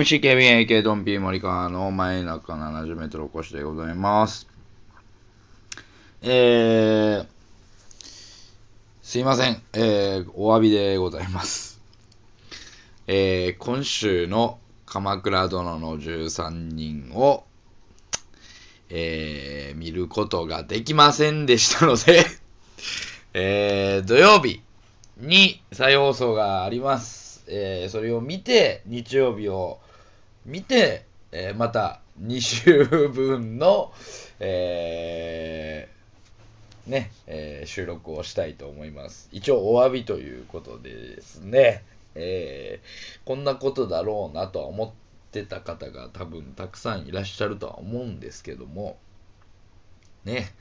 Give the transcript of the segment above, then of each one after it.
MCKBAK ドンピー森川の前中70メートルお越しでございます。えー、すいません。えー、お詫びでございます。えー、今週の鎌倉殿の13人を、えー、見ることができませんでしたので、えー、土曜日に再放送があります。えー、それを見て、日曜日を見て、えーまた2週分の、えーね、えー収録をしたいと思います。一応お詫びということでですね、えこんなことだろうなとは思ってた方が多分たくさんいらっしゃるとは思うんですけども、ね、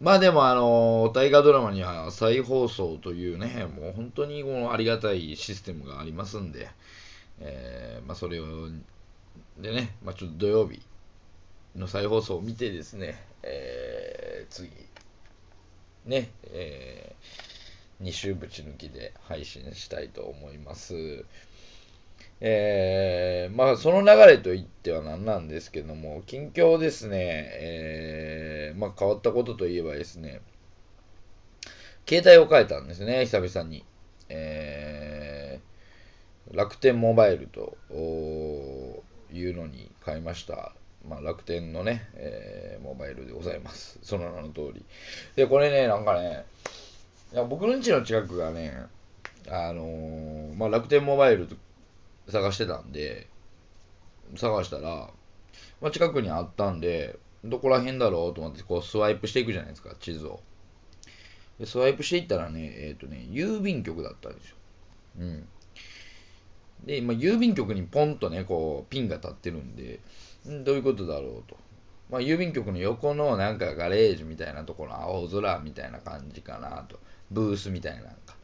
まあでもあの、大河ドラマには再放送というね、もう本当にこのありがたいシステムがありますんで、えーまあそれを、でね、まあちょっと土曜日の再放送を見てですね、えー次、ね、え2週ぶち抜きで配信したいと思います。えーまあその流れといっては何なんですけども、近況ですね、えーまあ変わったことといえばですね、携帯を変えたんですね、久々に。えー楽天モバイルというのに変えました。まあ、楽天のね、えーモバイルでございます。その名の通り。で、これね、なんかね、いや僕の家の近くがね、あのーまあ、楽天モバイル探してたんで、探したら、まあ、近くにあったんで、どこら辺だろうと思って、こうスワイプしていくじゃないですか、地図を。でスワイプしていったらね、えっ、とね、郵便局だったんですよ。うん。で、今、郵便局にポンとね、こう、ピンが立ってるんで、んどういうことだろうと。まあ、郵便局の横のなんかガレージみたいなところ、青空みたいな感じかなと。ブースみたいななんか。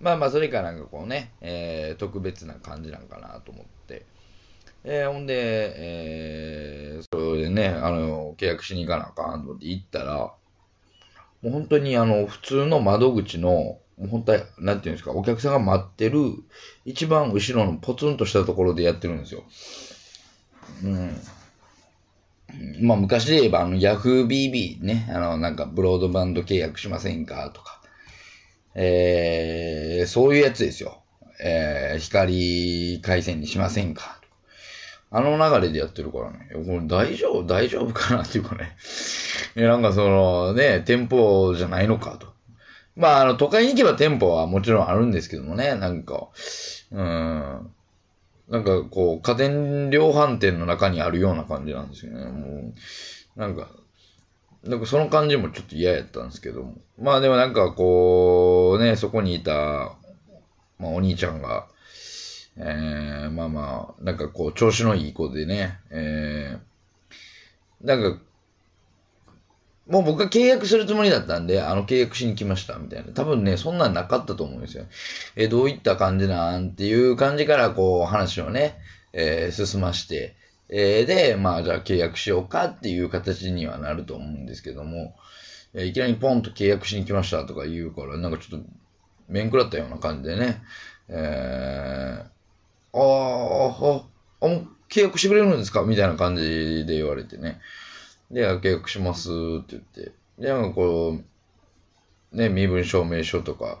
まあまあ、それかなんかこうね、えー特別な感じなんかなと思って。えーほんで、えーそれでね、あの、契約しに行かなあかんと思って行ったら、もう本当にあの、普通の窓口の、本当に、なんていうんですか、お客さんが待ってる、一番後ろのポツンとしたところでやってるんですよ。うん。まあ、昔で言えば、あの、YahooBB ね、あの、なんか、ブロードバンド契約しませんかとか、えー、そういうやつですよ。えー、光回線にしませんか。あの流れでやってるからね、これ大丈夫、大丈夫かなっていうかね。いや、なんかそのね、店舗じゃないのかと。まあ、あの、都会に行けば店舗はもちろんあるんですけどもね、なんか、うん。なんかこう、家電量販店の中にあるような感じなんですよね。もう、なんか、なんかその感じもちょっと嫌やったんですけども。まあでもなんかこう、ね、そこにいた、まあお兄ちゃんが、えー、まあまあ、なんかこう、調子のいい子でね、えー、なんか、もう僕が契約するつもりだったんで、あの契約しに来ました、みたいな。多分ね、そんなんなかったと思うんですよ。えどういった感じなんっていう感じから、こう、話をね、えー進まして、えーで、まあ、じゃあ契約しようかっていう形にはなると思うんですけども、えーいきなりポンと契約しに来ましたとか言うから、なんかちょっと、面食らったような感じでね、えー、ああ、あ、もう契約してくれるんですかみたいな感じで言われてね。で、契約しますって言って。で、なんかこう、ね、身分証明書とか、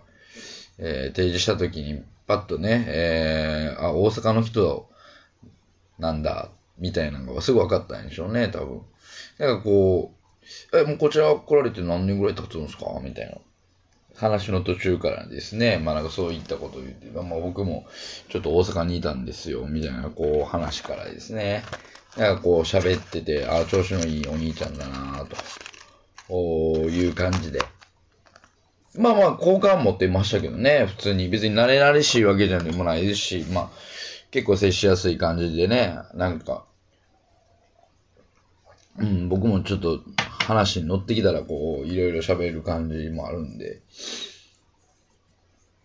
えー提示したときに、パッとね、えーあ、大阪の人なんだ、みたいなのがすぐ分かったんでしょうね、多分。なんかこう、え、もうこちら来られて何年ぐらい経つんですかみたいな。話の途中からですね、まあなんかそういったことを言って、まあ僕もちょっと大阪にいたんですよ、みたいなこう話からですね、なんかこう喋ってて、ああ、調子のいいお兄ちゃんだなと、こういう感じで、まあまあ、好感持ってましたけどね、普通に。別に慣れ慣れしいわけじゃでもないですし、まあ、結構接しやすい感じでね、なんか、うん、僕もちょっと話に乗ってきたら、こう、いろいろ喋る感じもあるんで。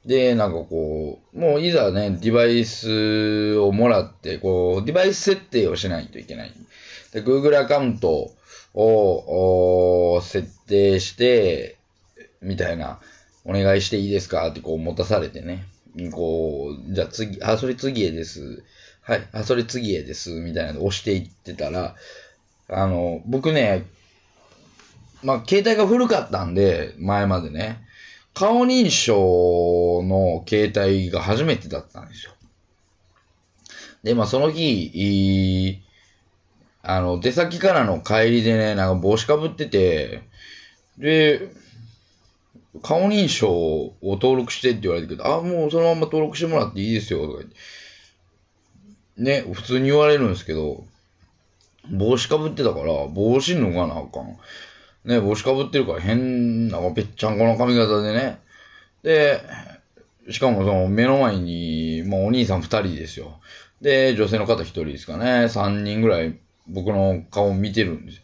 で、なんかこう、もういざね、デバイスをもらって、こう、デバイス設定をしないといけない。で、Google アカウントを設定して、みたいな、お願いしていいですか？ってこう持たされてね。こう、じゃあ次、あ、それ次へです。はい、あ、それ次へです。みたいなの押していってたら、あの、僕ね、まあ、携帯が古かったんで、前までね、顔認証の携帯が初めてだったんですよ。で、まあ、その日、あの、出先からの帰りでね、なんか帽子かぶってて、で、顔認証を登録してって言われてけど、あ、もうそのまま登録してもらっていいですよ、とか言って。ね、普通に言われるんですけど、帽子かぶってたから、帽子脱がなあかん。ね、帽子かぶってるから変な、ぺっちゃんこの髪型でね。で、しかもその目の前に、もうお兄さん二人ですよ。で、女性の方一人ですかね。三人ぐらい僕の顔見てるんです。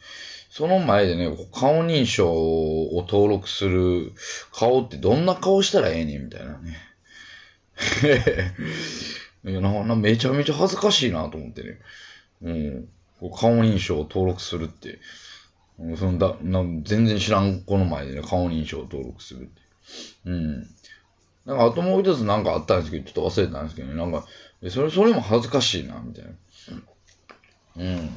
その前でね、顔認証を登録する顔ってどんな顔したらええねんみたいなね。いやななめちゃめちゃ恥ずかしいなと思ってね。うん。顔認証を登録するって。そのだな全然知らん子の前でね、顔認証登録するって。うん。なんか、あともう一つなんかあったんですけど、ちょっと忘れたんですけどね、なんか、それ、それも恥ずかしいな、みたいな。うん。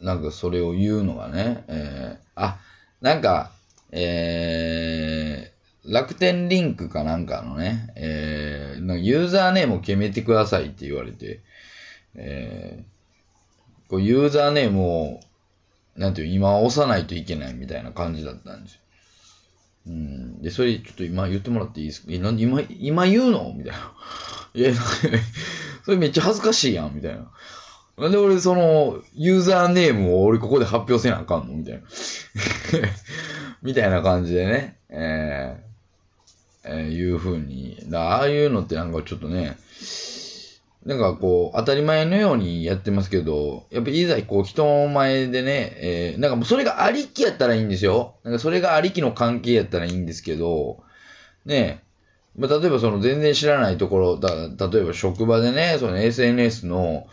なんかそれを言うのがね、えー、あ、なんか、えー、楽天リンクかなんかのね、えー、なんかユーザーネームを決めてくださいって言われて、えー、こうユーザーネームを、なんていう、今押さないといけないみたいな感じだったんですよ。うん。で、それちょっと今言ってもらっていいですか？え、なんで今、今言うの？みたいな。いや、それめっちゃ恥ずかしいやん、みたいな。なんで俺その、ユーザーネームを俺ここで発表せなあかんの？みたいな。みたいな感じでね、えー、えー、いう風に。だああいうのってなんかちょっとね、なんかこう、当たり前のようにやってますけど、やっぱりいざこう人前でね、えー、なんかもうそれがありきやったらいいんですよ。なんかそれがありきの関係やったらいいんですけど、ねまあ、例えばその全然知らないところ、だ例えば職場でね、その SNS の、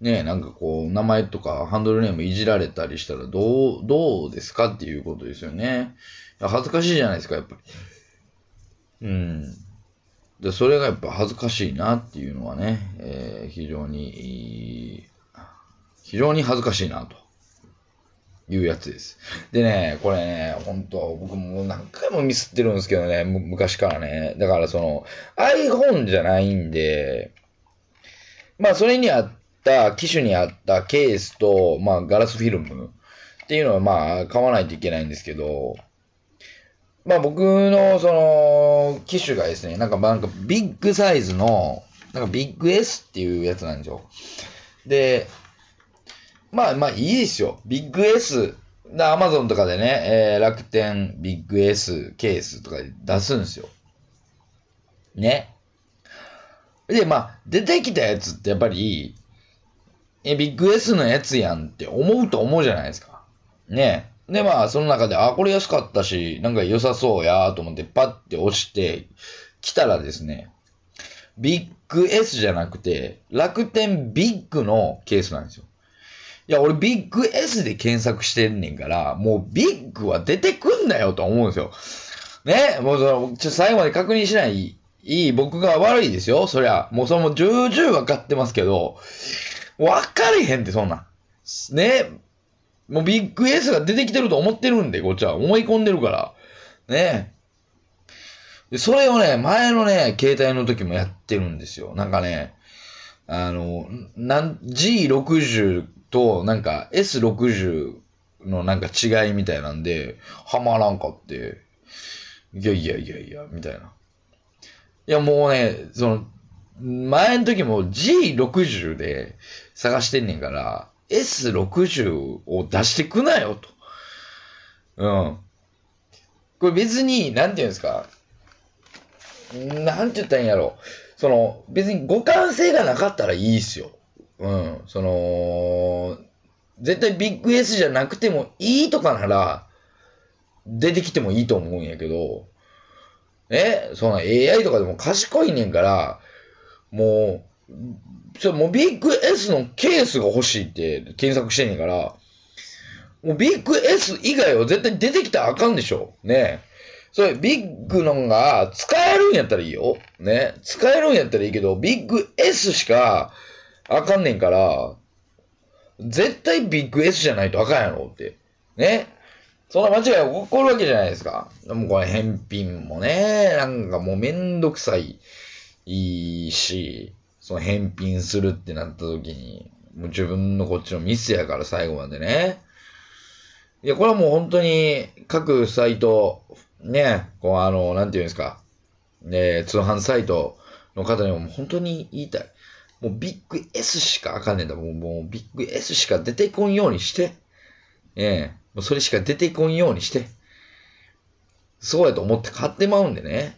ね、なんかこう、名前とかハンドルネームいじられたりしたら、どう、どうですかっていうことですよね。恥ずかしいじゃないですか、やっぱり。うん。で、それがやっぱ恥ずかしいなっていうのはね、えー、非常に、非常に恥ずかしいなと。いうやつです。でね、これね、本当僕も何回もミスってるんですけどね、昔からね。だからその、iPhone じゃないんで、まあそれにあった機種にあったケースと、まあ、ガラスフィルムっていうのは、まあ、買わないといけないんですけど、まあ、僕の、その、機種がですね、なんか、なんか、ビッグサイズの、なんか、ビッグ S っていうやつなんですよ。で、まあ、まあ、いいですよ。ビッグ S。アマゾンとかでね、えー、楽天ビッグ S ケースとかで出すんですよ。ね。で、まあ、出てきたやつってやっぱり、え、ビッグ S のやつやんって思うと思うじゃないですか。ねで、まあ、その中で、あ、これ安かったし、なんか良さそうやと思って、パッて押して、来たらですね、ビッグ S じゃなくて、楽天ビッグのケースなんですよ。いや、俺ビッグ S で検索してんねんから、もうビッグは出てくんなよと思うんですよ。ねもうその、ちょ、最後まで確認しない、いい僕が悪いですよ。そりゃ、もうそれも重々わかってますけど、わかれへんって、そんなん。ね。もうビッグエースが出てきてると思ってるんで、こっちは。思い込んでるから。ね。で、それをね、前のね、携帯の時もやってるんですよ。なんかね、あの、なん、G60 と、なんか S60 のなんか違いみたいなんで、はまらんかって、いやいやいやいや、みたいな。いや、もうね、その、前の時も G60 で探してんねんから、S60 を出してくなよと。うん。これ別に、なんていうんですか？なんて言ったんやろ。その、別に互換性がなかったらいいっすよ。うん。その、絶対ビッグ S じゃなくてもいいとかなら、出てきてもいいと思うんやけど、え、その AI とかでも賢いねんから、もう、それもうビッグ S のケースが欲しいって検索してんねんから、もうビッグ S 以外は絶対出てきたらあかんでしょ。ねそれ、ビッグのが使えるんやったらいいよ。ね使えるんやったらいいけど、ビッグ S しかあかんねんから、絶対ビッグ S じゃないとあかんやろって。ねそんな間違い起こるわけじゃないですか。もうこれ返品もね、なんかもうめんどくさい、いいし、その返品するってなった時に、もう自分のこっちのミスやから最後までね。いや、これはもう本当に各サイト、ね、こうあの、なんていうんですか、ね、通販サイトの方にも本当に言いたい。もうビッグ S しかあかんねんだ。もうもうビッグ S しか出てこんようにして。ええもうそれしか出てこんようにして。そうやと思って買ってまうんでね。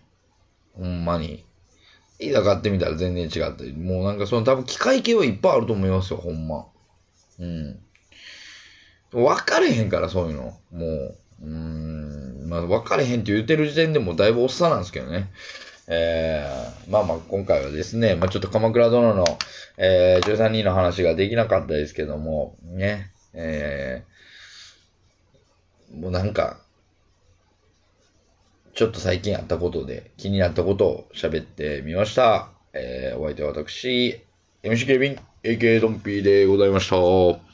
ほんまに。いざ買ってみたら全然違ったり。もうなんかその多分機械系はいっぱいあると思いますよ、ほんま。うん。分かれへんから、そういうの。もう。うん。まあ、分かれへんって言ってる時点でもうだいぶおっさんなんですけどね。えー、まあまあ今回はですね、まあちょっと鎌倉殿の、えー、13人の話ができなかったですけども、ね、えー、もうなんか、ちょっと最近あったことで気になったことを喋ってみました。えー、お相手は私、MC ケビン、AK ドンピーでございました。